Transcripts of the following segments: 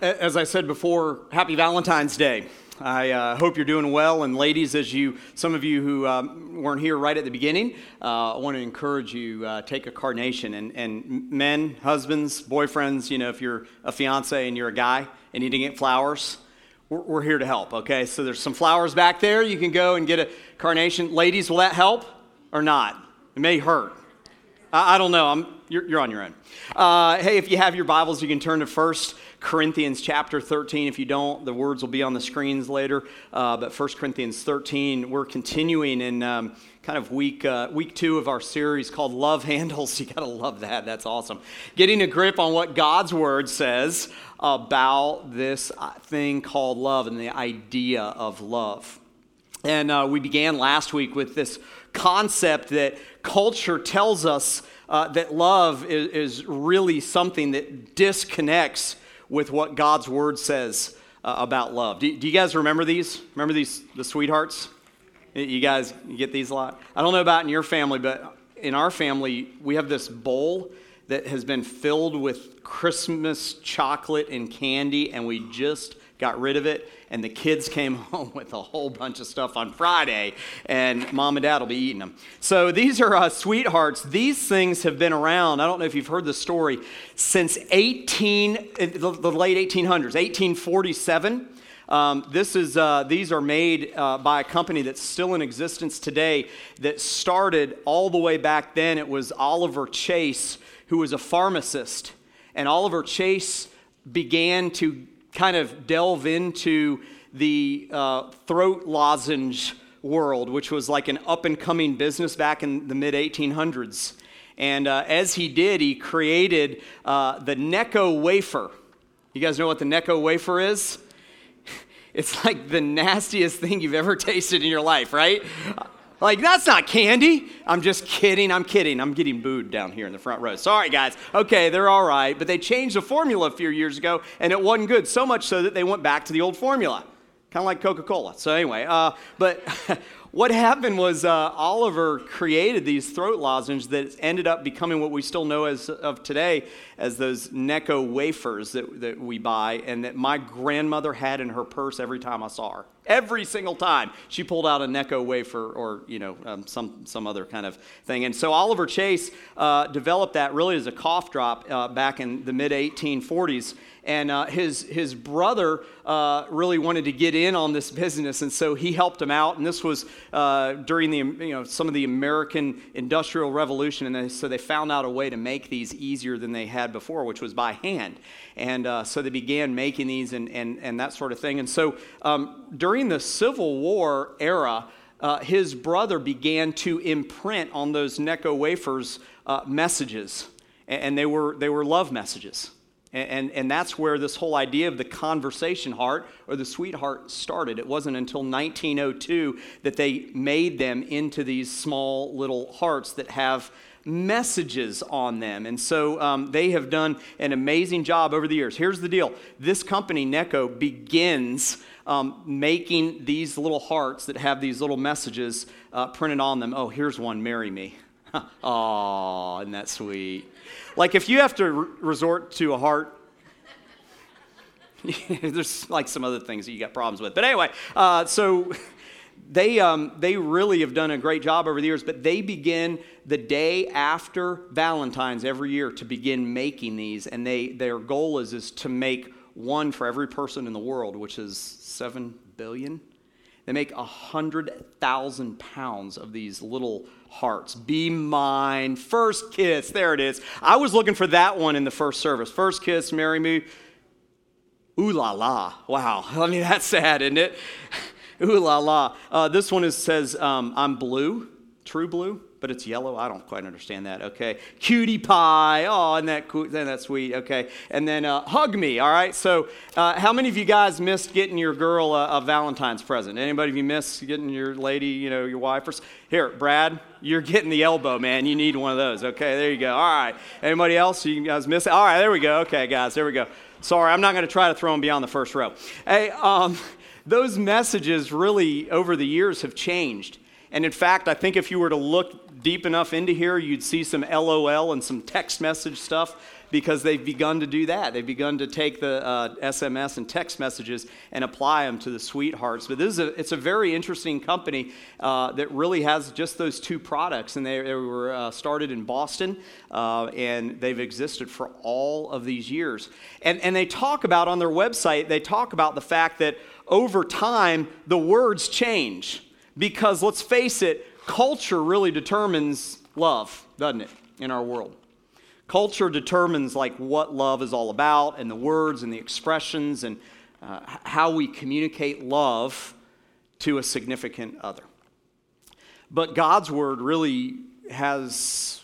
as I said before, happy Valentine's Day. I uh, hope you're doing well. And ladies, as you, some of you who um, weren't here right at the beginning, uh, I want to encourage you uh, take a carnation. And, and men, husbands, boyfriends, you know, if you're a fiance and you're a guy and you didn't get flowers, we're, we're here to help. Okay, so there's some flowers back there. You can go and get a carnation. Ladies, will that help or not? It may hurt. I, I don't know. I'm, you're, you're on your own. Uh, hey, if you have your Bibles, you can turn to First Corinthians chapter 13. If you don't, the words will be on the screens later. Uh, but 1 Corinthians 13, we're continuing in um, kind of week, uh, week two of our series called Love Handles. You got to love that. That's awesome. Getting a grip on what God's word says about this uh, thing called love and the idea of love. And uh, we began last week with this concept that culture tells us uh, that love is, is really something that disconnects with what God's word says uh, about love. Do, do, you guys remember these? Remember these, the sweethearts? You guys get these a lot? I don't know about in your family, but in our family, we have this bowl that has been filled with Christmas chocolate and candy, and we just got rid of it and the kids came home with a whole bunch of stuff on Friday, and mom and dad will be eating them. So these are uh, sweethearts. These things have been around. I don't know if you've heard the story since 18 the, the late 1800s, 1847. Um, this is, uh, these are made uh, by a company that's still in existence today that started all the way back then. It was Oliver Chase, who was a pharmacist. And Oliver Chase began to kind of delve into the uh, throat lozenge world, which was like an up and coming business back in the mid 1800s. And uh, as he did, he created uh, the Necco wafer. You guys know what the Necco wafer is? It's like the nastiest thing you've ever tasted in your life, right? Like, that's not candy. I'm just kidding. I'm kidding. I'm getting booed down here in the front row. Sorry, guys. Okay, they're all right. But they changed the formula a few years ago, and it wasn't good. So much so that they went back to the old formula, kind of like Coca Cola. So, anyway, uh, but what happened was uh, Oliver created these throat lozenges that ended up becoming what we still know as of today as those Necco wafers that, that we buy and that my grandmother had in her purse every time I saw her. Every single time she pulled out a Necco wafer or you know um, some some other kind of thing. And so Oliver Chase uh, developed that really as a cough drop uh, back in the mid 1840s and uh, his, his brother uh, really wanted to get in on this business and so he helped him out and this was uh, during the you know some of the american industrial revolution and they, so they found out a way to make these easier than they had before which was by hand. And uh, so they began making these and, and, and that sort of thing. And so um, during the civil war era uh, his brother began to imprint on those necco wafers uh, messages. And they were, they were love messages and, and that's where this whole idea of the conversation heart or the sweetheart started. It wasn't until 1902 that they made them into these small little hearts that have messages on them. And so um, they have done an amazing job over the years. Here's the deal this company, Necco, begins um, making these little hearts that have these little messages uh, printed on them. Oh, here's one, marry me. oh, isn't that sweet? Like if you have to re- resort to a heart, there's like some other things that you got problems with. But anyway, uh, so they, um, they really have done a great job over the years, but they begin the day after Valentine's every year to begin making these. And they, their goal is, is to make one for every person in the world, which is 7 billion. They make 100,000 pounds of these little hearts. Be mine. First kiss. There it is. I was looking for that one in the first service. First kiss, marry me. Ooh la la. Wow. I mean, that's sad, isn't it? Ooh la la. Uh, this one is, says, um, I'm blue, true blue but it's yellow. I don't quite understand that. Okay. Cutie pie. Oh, isn't that cool? Sweet? Okay. And then uh, hug me. All right. So, uh, how many of you guys missed getting your girl a, a, Valentine's present? Anybody of you missed getting your lady, you know, your wife? Or, here, Brad, you're getting the elbow, man. You need one of those. Okay. There you go. All right. Anybody else? You guys miss it? All right. There we go. Okay, guys. There we go. Sorry, I'm not going to try to throw them beyond the first row. Hey, um, those messages really over the years have changed. And in fact, I think if you were to look deep enough into here, you'd see some LOL and some text message stuff because they've begun to do that. They've begun to take the uh, SMS and text messages and apply them to the sweethearts. But this is a, it's a very interesting company uh, that really has just those two products. And they, they were uh, started in Boston uh, and they've existed for all of these years. And, and they talk about on their website, they talk about the fact that over time, the words change. Because let's face it, culture really determines love, doesn't it, in our world? Culture determines like what love is all about and the words and the expressions and uh, how we communicate love to a significant other. But God's word really has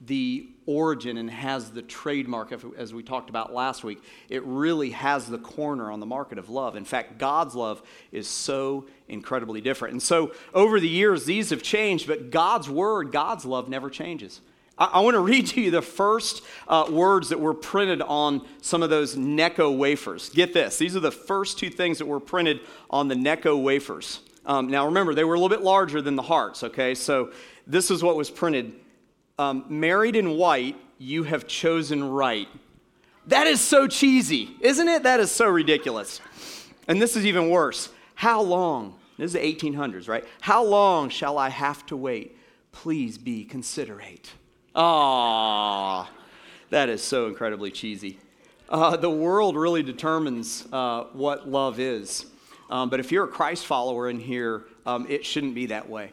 the origin and has the trademark, as we talked about last week. It really has the corner on the market of love. In fact, God's love is so incredibly different. And so over the years, these have changed, but God's word, God's love never changes. I, I want to read to you the first uh, words that were printed on some of those Necco wafers. Get this, these are the first two things that were printed on the Necco wafers. Um, now remember, they were a little bit larger than the hearts, okay? So this is what was printed um, married in white, you have chosen right. That is so cheesy, isn't it? That is so ridiculous. And this is even worse. How long? This is the 1800s, right? How long shall I have to wait? Please be considerate. Ah, that is so incredibly cheesy. Uh, the world really determines uh, what love is. Um, but if you're a Christ follower in here, um, it shouldn't be that way.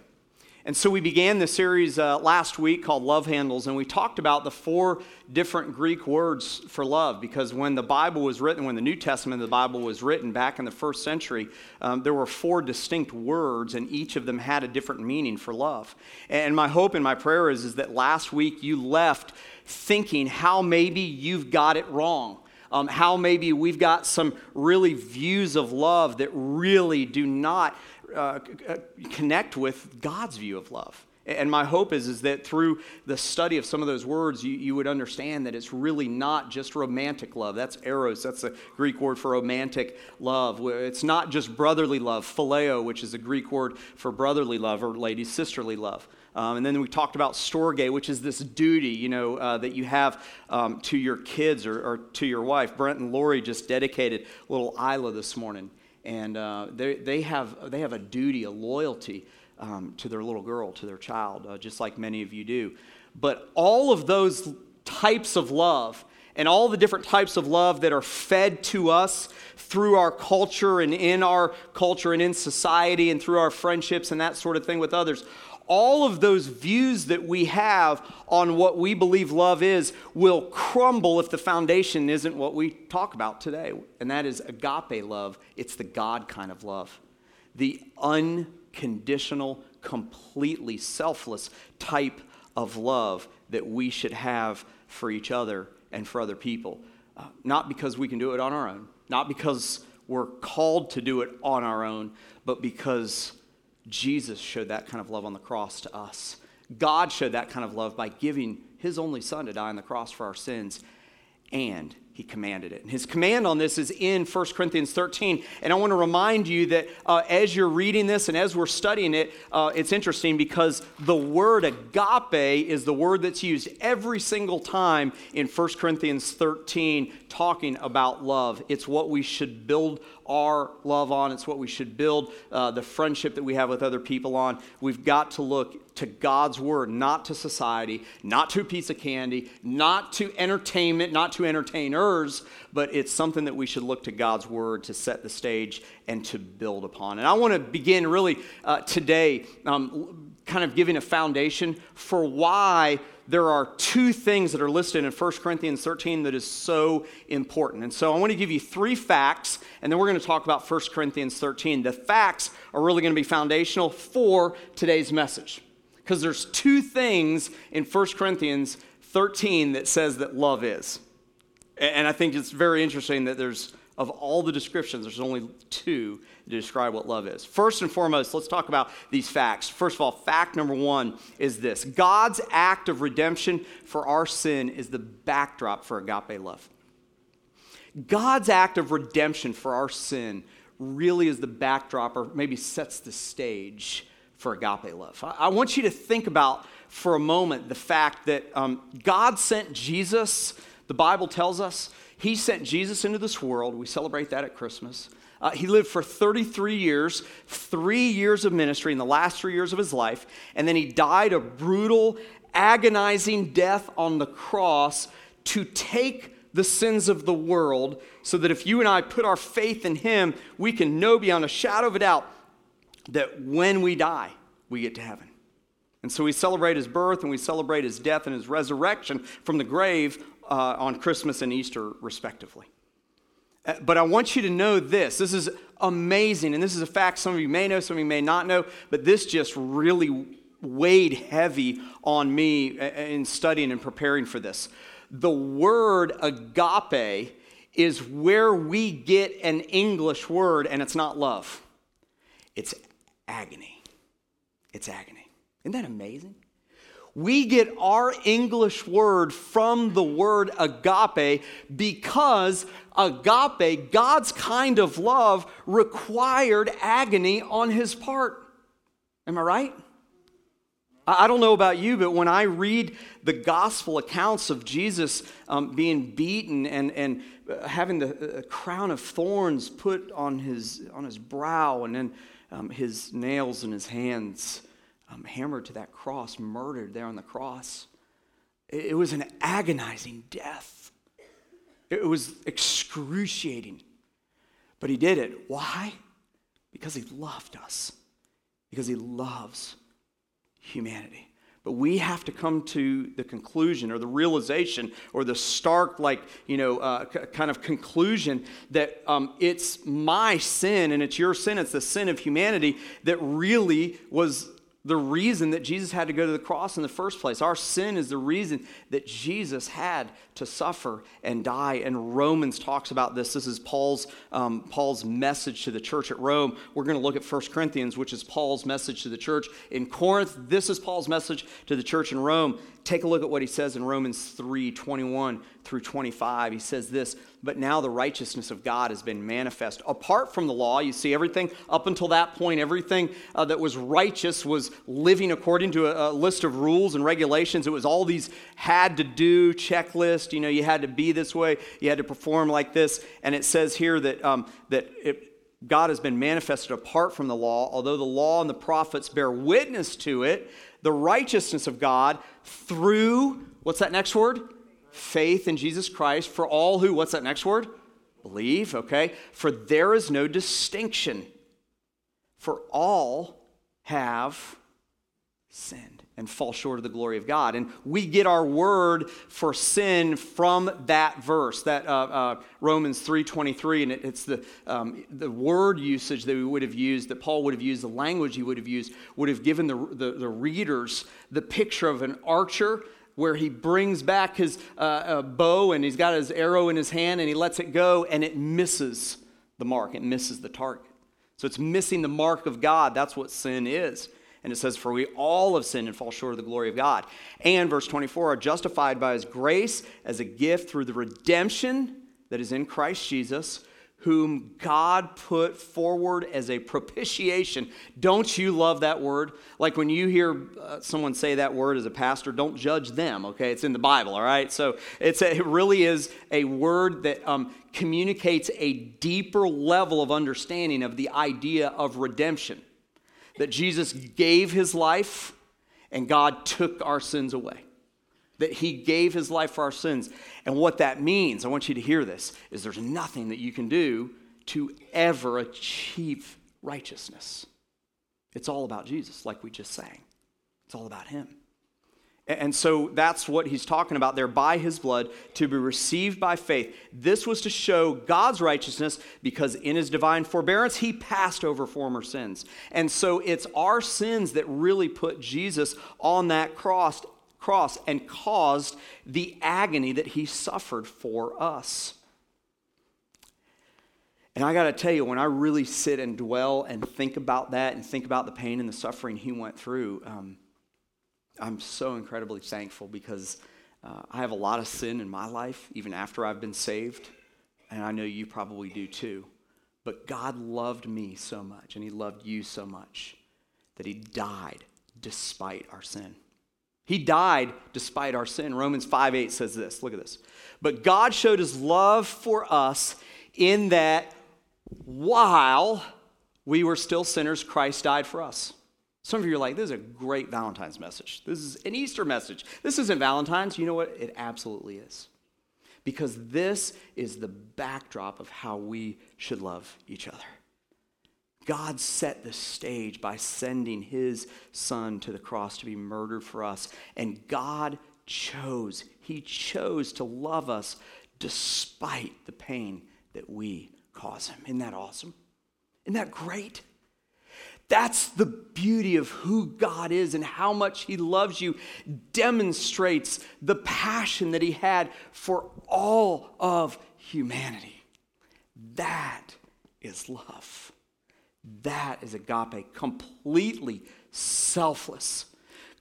And so we began the series uh, last week called Love Handles, and we talked about the four different Greek words for love because when the Bible was written, when the New Testament of the Bible was written back in the first century, um, there were four distinct words, and each of them had a different meaning for love. And my hope and my prayer is, is that last week you left thinking how maybe you've got it wrong. Um, how maybe we've got some really views of love that really do not uh, uh, connect with God's view of love. And my hope is, is that through the study of some of those words, you, you would understand that it's really not just romantic love. That's eros, that's the Greek word for romantic love. It's not just brotherly love, phileo, which is a Greek word for brotherly love, or ladies, sisterly love. Um, and then we talked about storge, which is this duty, you know, uh, that you have um, to your kids or, or, to your wife. Brent and Lori just dedicated little Isla this morning and uh, they, they, have, they have a duty, a loyalty um, to their little girl, to their child, uh, just like many of you do. But all of those types of love and all the different types of love that are fed to us through our culture and in our culture and in society and through our friendships and that sort of thing with others all of those views that we have on what we believe love is will crumble if the foundation isn't what we talk about today, and that is agape love. It's the God kind of love, the unconditional, completely selfless type of love that we should have for each other and for other people. Uh, not because we can do it on our own, not because we're called to do it on our own, but because Jesus showed that kind of love on the cross to us. God showed that kind of love by giving his only son to die on the cross for our sins. And he commanded it. And his command on this is in 1 Corinthians 13. And I want to remind you that uh, as you're reading this and as we're studying it, uh, it's interesting because the word agape is the word that's used every single time in 1 Corinthians 13 talking about love. It's what we should build our love on, it's what we should build uh, the friendship that we have with other people on. We've got to look to God's word, not to society, not to a piece of candy, not to entertainment, not to entertainers, but it's something that we should look to God's word to set the stage and to build upon. And I want to begin really uh, today, um, kind of giving a foundation for why there are two things that are listed in 1 Corinthians 13 that is so important. And so I want to give you three facts, and then we're going to talk about 1 Corinthians 13. The facts are really going to be foundational for today's message. Because there's two things in 1 Corinthians 13 that says that love is. And I think it's very interesting that there's, of all the descriptions, there's only two to describe what love is. First and foremost, let's talk about these facts. First of all, fact number one is this God's act of redemption for our sin is the backdrop for agape love. God's act of redemption for our sin really is the backdrop, or maybe sets the stage for agape love. I, want you to think about for a moment the fact that um, God sent Jesus, the Bible tells us, He sent Jesus into this world. We celebrate that at Christmas. Uh, he lived for 33 years, three years of ministry in the last three years of his life, and then he died a brutal, agonizing death on the cross to take the sins of the world so that if you and I put our faith in him, we can know beyond a shadow of a doubt that when we die, we get to heaven. And so we celebrate his birth and we celebrate his death and his resurrection from the grave uh, on Christmas and Easter, respectively. Uh, but I want you to know this. This is amazing, and this is a fact some of you may know, some of you may not know, but this just really weighed heavy on me uh, in studying and preparing for this. The word agape is where we get an English word, and it's not love, it's agony. It's agony. Isn't that amazing? We get our English word from the word agape because agape, God's kind of love, required agony on his part. Am I right? I don't know about you, but when I read the gospel accounts of Jesus um, being beaten and, and uh, having the uh, crown of thorns put on his, on his brow and then um, his nails in his hands, um, hammered to that cross, murdered there on the cross. It, it was an agonizing death. It was excruciating. But he did it. Why? Because he loved us. Because he loves humanity. But we have to come to the conclusion or the realization or the stark, like, you know, uh, c- kind of conclusion that um, it's my sin and it's your sin, it's the sin of humanity that really was the reason that Jesus had to go to the cross in the first place. Our sin is the reason that Jesus had to suffer and die. And Romans talks about this. This is Paul's, um, Paul's message to the church at Rome. We're going to look at 1 Corinthians, which is Paul's message to the church in Corinth. This is Paul's message to the church in Rome. Take a look at what he says in Romans 3 21 through 25. He says this, but now the righteousness of God has been manifest. Apart from the law, you see everything up until that point, everything uh, that was righteous was living according to a, a, list of rules and regulations. It was all these had to do checklist. You know, you had to be this way, you had to perform like this. And it says here that, um, that it, God has been manifested apart from the law, although the law and the prophets bear witness to it the righteousness of God through, what's that next word? Faith in Jesus Christ for all who, what's that next word? Believe, okay? For there is no distinction, for all have sinned and fall short of the glory of God. And we get our word for sin from that verse, that uh, uh, Romans 3.23, and it, it's the, um, the word usage that we would have used, that Paul would have used, the language he would have used, would have given the, the, the readers the picture of an archer where he brings back his uh, bow and he's got his arrow in his hand and he lets it go and it misses the mark, it misses the target. So it's missing the mark of God. That's what sin is. And it says, For we all have sinned and fall short of the glory of God. And verse 24 are justified by his grace as a gift through the redemption that is in Christ Jesus, whom God put forward as a propitiation. Don't you love that word? Like when you hear uh, someone say that word as a pastor, don't judge them, okay? It's in the Bible, all right? So it's a, it really is a word that um, communicates a deeper level of understanding of the idea of redemption that Jesus gave his life and God took our sins away. That he gave his life for our sins. And what that means, I want you to hear this, is there's nothing that you can do to ever achieve righteousness. It's all about Jesus, like we just sang. It's all about him. And so that's what he's talking about there by his blood to be received by faith. This was to show God's righteousness because in his divine forbearance, he passed over former sins. And so it's our sins that really put Jesus on that cross, cross and caused the agony that he suffered for us. And I got to tell you, when I really sit and dwell and think about that and think about the pain and the suffering he went through, um, I'm so incredibly thankful because uh, I have a lot of sin in my life, even after I've been saved, and I know you probably do too. But God loved me so much, and He loved you so much that he died despite our sin. He died despite our sin. Romans 5 8 says this. Look at this. But God showed his love for us in that while we were still sinners, Christ died for us. Some of you are like, this is a great Valentine's message. This is an Easter message. This isn't Valentine's. You know what? It absolutely is. Because this is the backdrop of how we should love each other. God set the stage by sending his son to the cross to be murdered for us. And God chose, he chose to love us despite the pain that we cause him. Isn't that awesome? Isn't that great? That's the beauty of who God is and how much He loves you, demonstrates the passion that He had for all of humanity. That is love. That is agape, completely selfless,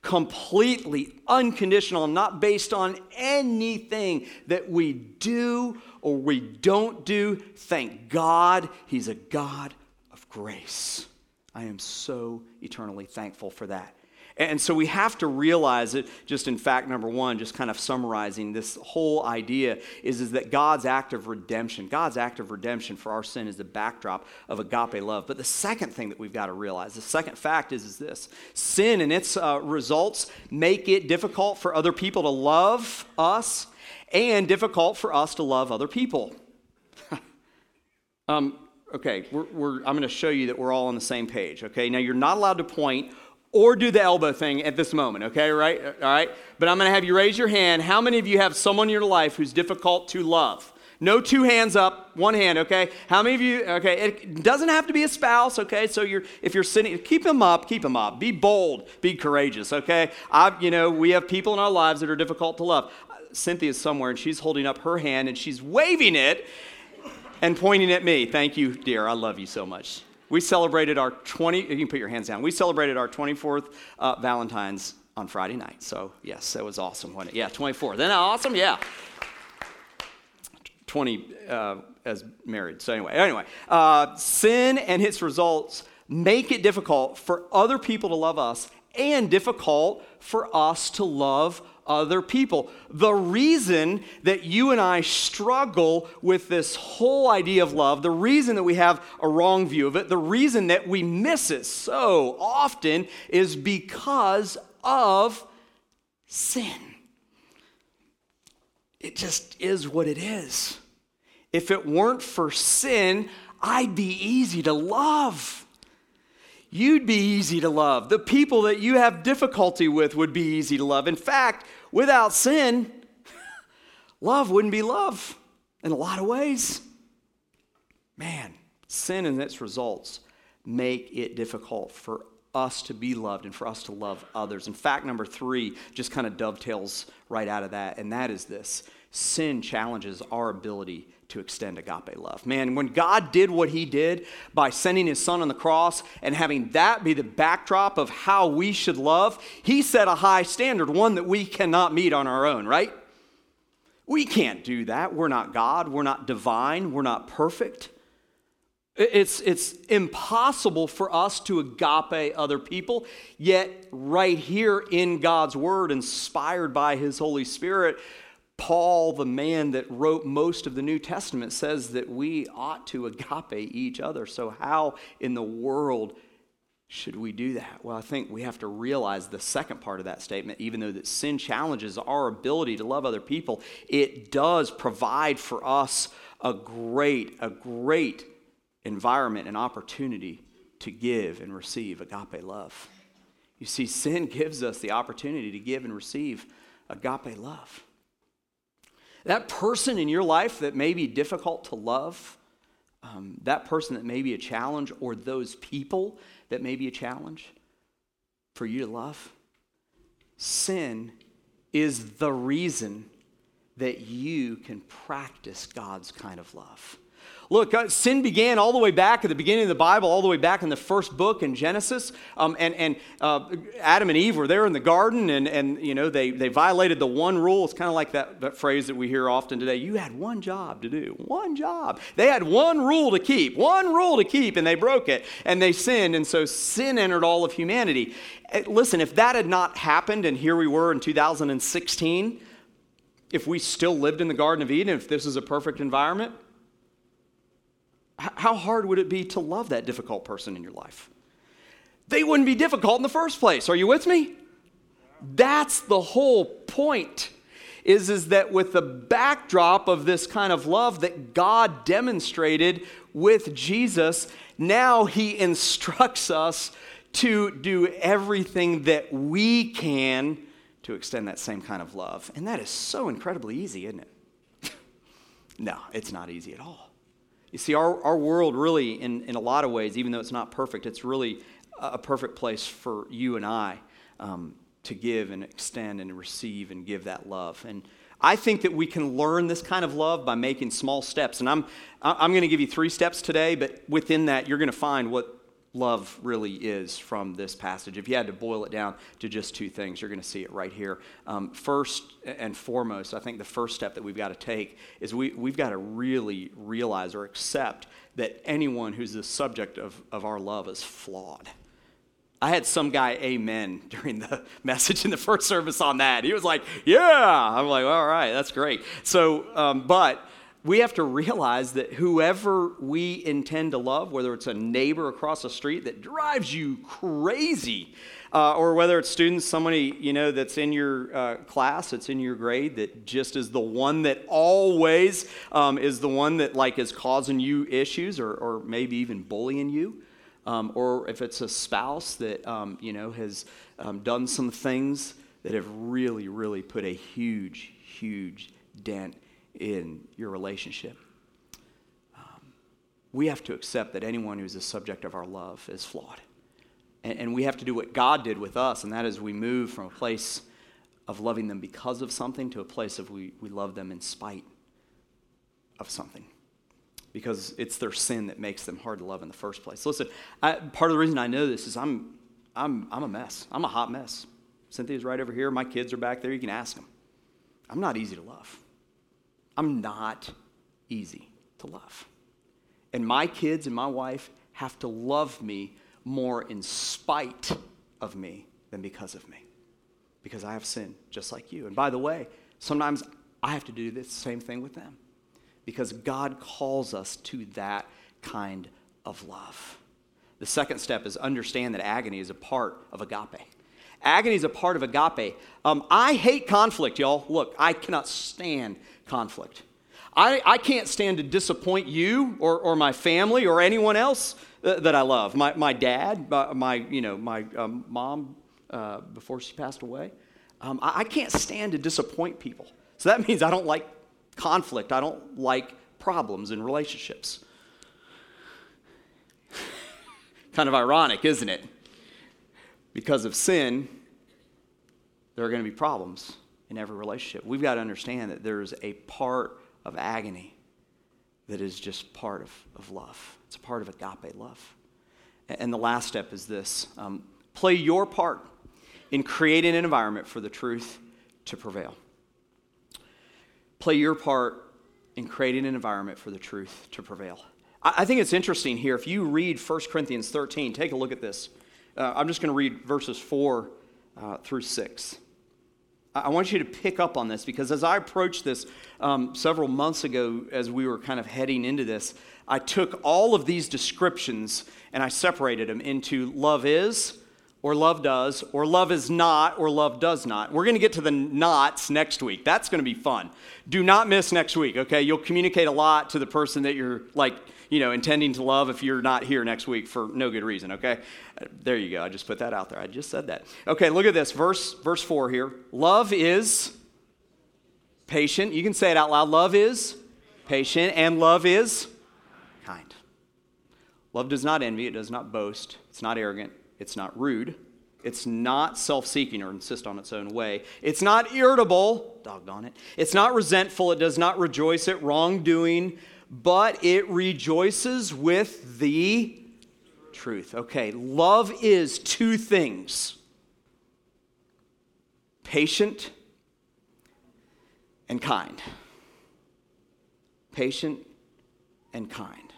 completely unconditional, not based on anything that we do or we don't do. Thank God, He's a God of grace. I am so eternally thankful for that. And so we have to realize it, just in fact, number one, just kind of summarizing this whole idea is, is that God's act of redemption, God's act of redemption for our sin is the backdrop of agape love. But the second thing that we've got to realize, the second fact is, is this sin and its uh, results make it difficult for other people to love us and difficult for us to love other people. um, okay, we're, we're, I'm going to show you that we're all on the same page. Okay, now you're not allowed to point or do the elbow thing at this moment, okay, right? All right? But I'm going to have you raise your hand. How many of you have someone in your life who's difficult to love? No two hands up, one hand, okay? How many of you, okay, it doesn't have to be a spouse, okay? So you're, if you're sitting, keep them up, keep them up. Be bold, be courageous, okay? I, you know, we have people in our lives that are difficult to love. Cynthia's somewhere and she's holding up her hand and she's waving it and pointing at me. Thank you, dear. I love you so much. We celebrated our 20, you can put your hands down. We celebrated our 24th uh, Valentine's on Friday night. So, yes, that was awesome. Wasn't it? Yeah, 24th. Isn't awesome? Yeah. 20 uh, as married. So, anyway, anyway, uh, sin and its results make it difficult for other people to love us and difficult for us to love other people. The reason that you and I struggle with this whole idea of love, the reason that we have a wrong view of it, the reason that we miss it so often is because of sin. It just is what it is. If it weren't for sin, I'd be easy to love you'd be easy to love. The people that you have difficulty with would be easy to love. In fact, without sin, love wouldn't be love in a lot of ways. Man, sin and its results make it difficult for us to be loved and for us to love others. In fact, number three just kind of dovetails right out of that, and that is this sin challenges our ability to extend agape love. Man, when God did what he did by sending his son on the cross and having that be the backdrop of how we should love, he set a high standard, one that we cannot meet on our own, right? We can't do that. We're not God. We're not divine. We're not perfect. It's, it's impossible for us to agape other people. Yet, right here in God's Word, inspired by His Holy Spirit, Paul, the man that wrote most of the New Testament, says that we ought to agape each other. So, how in the world should we do that? Well, I think we have to realize the second part of that statement, even though that sin challenges our ability to love other people, it does provide for us a great, a great environment and opportunity to give and receive agape love. You see, sin gives us the opportunity to give and receive agape love. That person in your life that may be difficult to love, um, that person that may be a challenge, or those people that may be a challenge for you to love, sin is the reason that you can practice God's kind of love. Look, uh, sin began all the way back at the beginning of the Bible, all the way back in the first book in Genesis. Um, and and uh, Adam and Eve were there in the garden, and, and you know, they, they violated the one rule. It's kind of like that, that phrase that we hear often today you had one job to do, one job. They had one rule to keep, one rule to keep, and they broke it, and they sinned. And so sin entered all of humanity. Eh, listen, if that had not happened, and here we were in 2016, if we still lived in the Garden of Eden, if this is a perfect environment, how hard would it be to love that difficult person in your life? They wouldn't be difficult in the first place. Are you with me? That's the whole point. Is, is that with the backdrop of this kind of love that God demonstrated with Jesus, now he instructs us to do everything that we can to extend that same kind of love. And that is so incredibly easy, isn't it? no, it's not easy at all. You see, our, our world really, in, in a lot of ways, even though it's not perfect, it's really a perfect place for you and I um, to give and extend and receive and give that love. And I think that we can learn this kind of love by making small steps. And I'm, I'm going to give you three steps today, but within that, you're going to find what love really is from this passage. If you had to boil it down to just two things, you're going to see it right here. Um, first and foremost, I think the first step that we've got to take is we, we've got to really realize or accept that anyone who's the subject of, of our love is flawed. I had some guy amen during the message in the first service on that. He was like, Yeah. I'm like, All right, that's great. So, um, but we have to realize that whoever we intend to love, whether it's a neighbor across the street that drives you crazy, uh, or whether it's students, somebody you know that's in your uh, class, that's in your grade, that just is the one that always um, is the one that like is causing you issues, or, or maybe even bullying you, um, or if it's a spouse that um, you know has um, done some things that have really, really put a huge, huge dent in your relationship. Um, we have to accept that anyone who's the subject of our love is flawed. And, and we have to do what God did with us, and that is we move from a place of loving them because of something to a place of we, we love them in spite of something. Because it's their sin that makes them hard to love in the first place. Listen, I, part of the reason I know this is I'm, I'm, I'm a mess. I'm a hot mess. Cynthia's right over here. My kids are back there. You can ask them. I'm not easy to love. I'm not easy to love. And my kids and my wife have to love me more in spite of me than because of me. Because I have sinned just like you. And by the way, sometimes I have to do the same thing with them. Because God calls us to that kind of love. The second step is understand that agony is a part of agape. Agony is a part of agape. Um, I hate conflict, y'all. Look, I cannot stand conflict. I, I can't stand to disappoint you or, or my family or anyone else that, that I love. My, my dad, my, my you know, my um, mom uh, before she passed away. Um, I, I can't stand to disappoint people. So that means I don't like conflict. I don't like problems in relationships. kind of ironic, isn't it? Because of sin, there are going to be problems in every relationship. We've got to understand that there's a part of agony that is just part of, of love. It's a part of agape love. And the last step is this um, play your part in creating an environment for the truth to prevail. Play your part in creating an environment for the truth to prevail. I, I think it's interesting here. If you read 1 Corinthians 13, take a look at this. Uh, I'm just going to read verses 4 uh, through 6. I want you to pick up on this because as I approached this um, several months ago, as we were kind of heading into this, I took all of these descriptions and I separated them into love is, or love does, or love is not, or love does not. We're going to get to the nots next week. That's going to be fun. Do not miss next week, okay? You'll communicate a lot to the person that you're like you know, intending to love if you're not here next week for no good reason, okay? There you go. I just put that out there. I just said that. Okay, look at this. Verse verse 4 here. Love is patient. You can say it out loud. Love is patient and love is kind. Love does not envy, it does not boast, it's not arrogant, it's not rude. It's not self seeking or insist on its own way. It's not irritable, doggone it. It's not resentful. It does not rejoice at wrongdoing, but it rejoices with the truth. Okay, love is two things patient and kind. Patient and kind.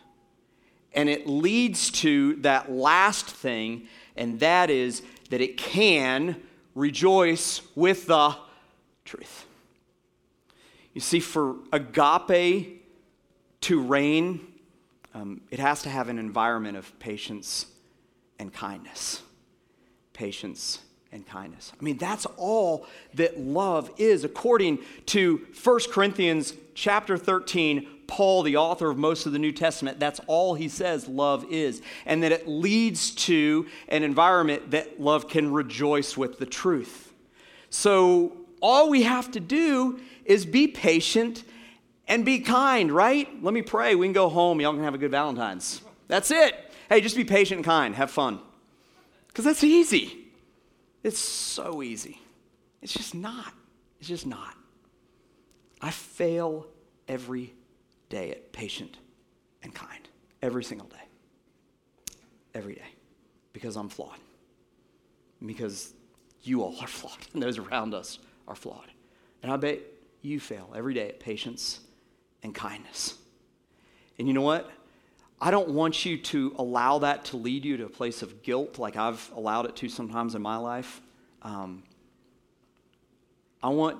And it leads to that last thing, and that is that it can rejoice with the truth. You see, for agape to reign, um, it has to have an environment of patience and kindness. Patience and kindness. I mean, that's all that love is. According to 1 Corinthians chapter 13, Paul, the author of most of the New Testament, that's all he says love is. And that it leads to an environment that love can rejoice with the truth. So all we have to do is be patient and be kind, right? Let me pray. We can go home. Y'all can have a good Valentine's. That's it. Hey, just be patient and kind. Have fun. Because that's easy. It's so easy. It's just not. It's just not. I fail every day at patient and kind. Every single day. Every day. Because I'm flawed. Because you all are flawed. And those around us are flawed. And I bet you fail every day at patience and kindness. And you know what? I don't want you to allow that to lead you to a place of guilt like I've allowed it to sometimes in my life. Um, I want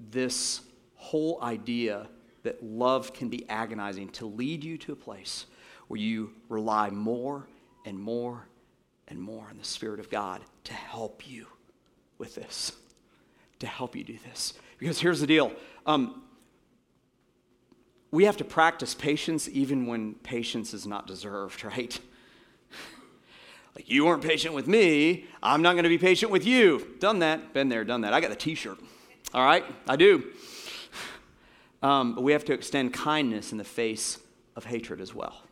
this whole idea that love can be agonizing to lead you to a place where you rely more and more and more on the Spirit of God to help you with this, to help you do this. Because here's the deal um, we have to practice patience even when patience is not deserved, right? like, you weren't patient with me, I'm not going to be patient with you. Done that, been there, done that. I got the t shirt. All right, I do. Um, but we have to extend kindness in the face of hatred as well.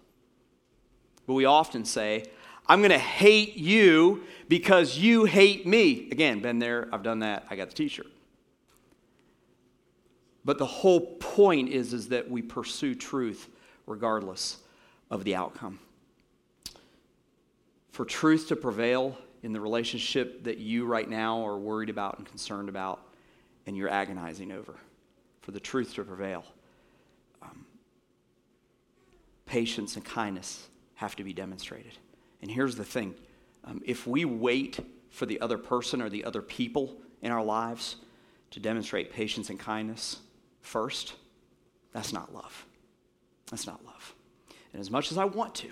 But we often say, I'm going to hate you because you hate me. Again, been there, I've done that, I got the t shirt. But the whole point is, is that we pursue truth regardless of the outcome. For truth to prevail in the relationship that you right now are worried about and concerned about and you're agonizing over, for the truth to prevail, um, patience and kindness have to be demonstrated. And here's the thing um, if we wait for the other person or the other people in our lives to demonstrate patience and kindness, first, that's not love. That's not love. And as much as I want to,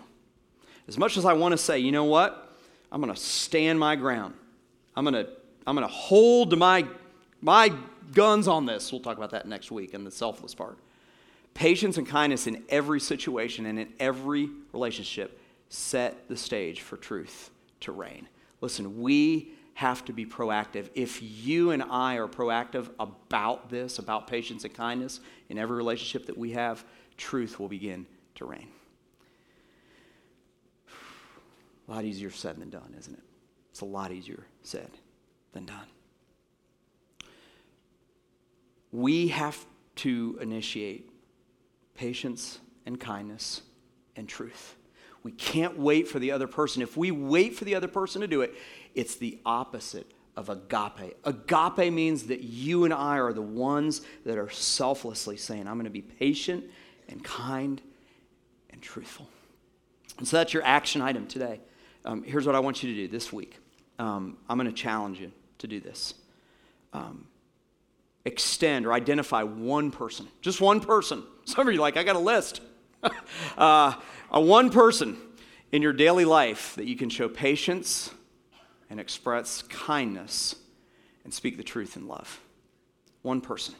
as much as I want to say, you know what? I'm going to stand my ground. I'm going to I'm going to hold to my my guns on this. We'll talk about that next week in the selfless part. Patience and kindness in every situation and in every relationship set the stage for truth to reign. Listen, we have to be proactive. If you and I are proactive about this, about patience and kindness in every relationship that we have, truth will begin to reign. A lot easier said than done, isn't it? It's a lot easier said than done. We have to initiate patience and kindness and truth. We can't wait for the other person. If we wait for the other person to do it, it's the opposite of agape. Agape means that you and I are the ones that are selflessly saying, I'm going to be patient and kind and truthful. And so that's your action item today. Um, here's what I want you to do this week um, I'm going to challenge you to do this. Um, extend or identify one person, just one person. Some of you like, I got a list. uh, a one person in your daily life that you can show patience and express kindness and speak the truth in love. One person.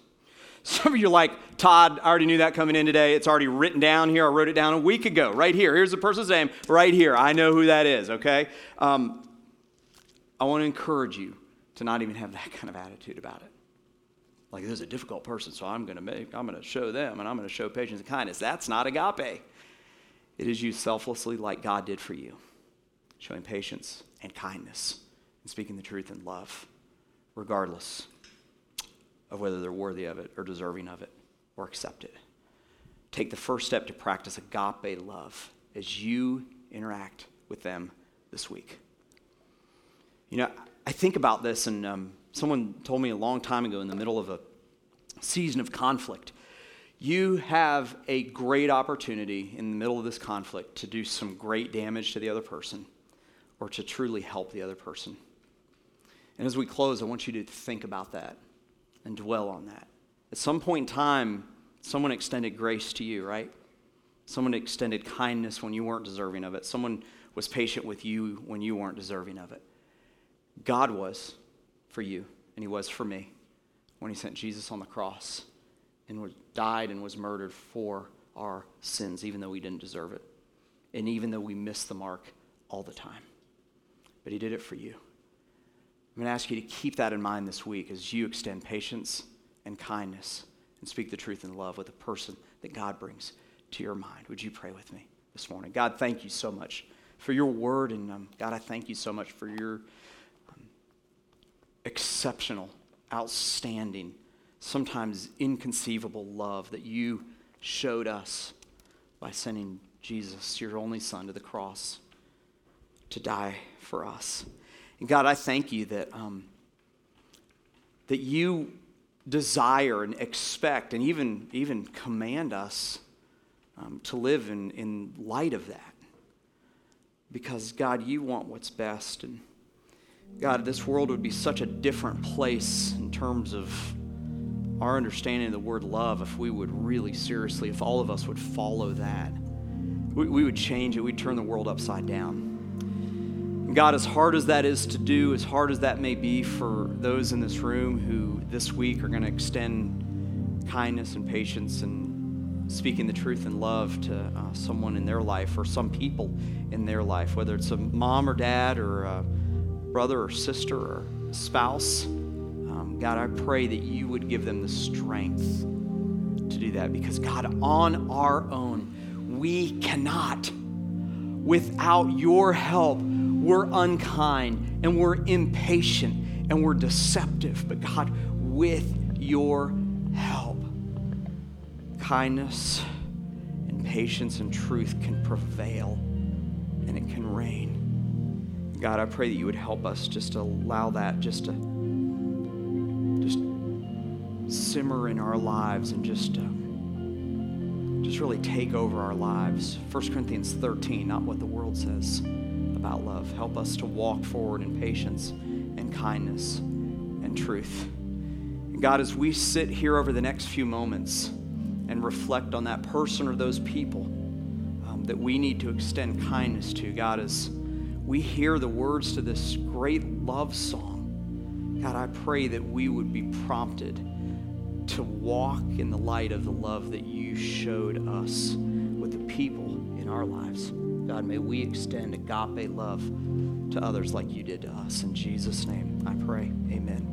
Some of you are like, Todd, I already knew that coming in today. It's already written down here. I wrote it down a week ago, right here. Here's the person's name, right here. I know who that is, okay? Um, I want to encourage you to not even have that kind of attitude about it. Like, this is a difficult person, so I'm going to make, I'm going to show them, and I'm going to show patience and kindness. That's not agape. It is you selflessly like God did for you, showing patience and kindness and speaking the truth in love, regardless of whether they're worthy of it or deserving of it or accept it. take the first step to practice agape love as you interact with them this week. You know, I think about this, and um, someone told me a long time ago in the middle of a season of conflict you have a great opportunity in the middle of this conflict to do some great damage to the other person or to truly help the other person. And as we close, I want you to think about that and dwell on that. At some point in time, someone extended grace to you, right? Someone extended kindness when you weren't deserving of it. Someone was patient with you when you weren't deserving of it. God was for you, and He was for me when He sent Jesus on the cross and died and was murdered for our sins, even though we didn't deserve it, and even though we missed the mark all the time. But He did it for you. I'm going to ask you to keep that in mind this week as you extend patience and kindness and speak the truth in love with a person that God brings to your mind. Would you pray with me this morning? God, thank you so much for your word. And um, God, I thank you so much for your um, exceptional, outstanding, sometimes inconceivable love that you showed us by sending Jesus, your only Son, to the cross to die for us. And God, I thank you that, um, that you desire and expect and even, even command us um, to live in, in light of that. Because, God, you want what's best. And, God, this world would be such a different place in terms of our understanding of the word love if we would really seriously, if all of us would follow that. We, we would change it, we'd turn the world upside down. God, as hard as that is to do, as hard as that may be for those in this room who this week are going to extend kindness and patience and speaking the truth and love to uh, someone in their life or some people in their life, whether it's a mom or dad or a brother or sister or spouse. Um, God, I pray that you would give them the strength to do that because, God, on our own, we cannot. Without your help, we're unkind and we're impatient and we're deceptive. But, God, with your help, kindness and patience and truth can prevail and it can reign. God, I pray that you would help us just to allow that just to just simmer in our lives and just, uh, just really take over our lives. 1 Corinthians 13, not what the world says about love. Help us to walk forward in patience and kindness and truth. And God, as we sit here over the next few moments and reflect on that person or those people um, that we need to extend kindness to, God, as we hear the words to this great love song, God, I pray that we would be prompted to walk in the light of the love that you showed us with the people in our lives. God, may we extend agape love to others like you did to us. In Jesus' name, I pray. Amen.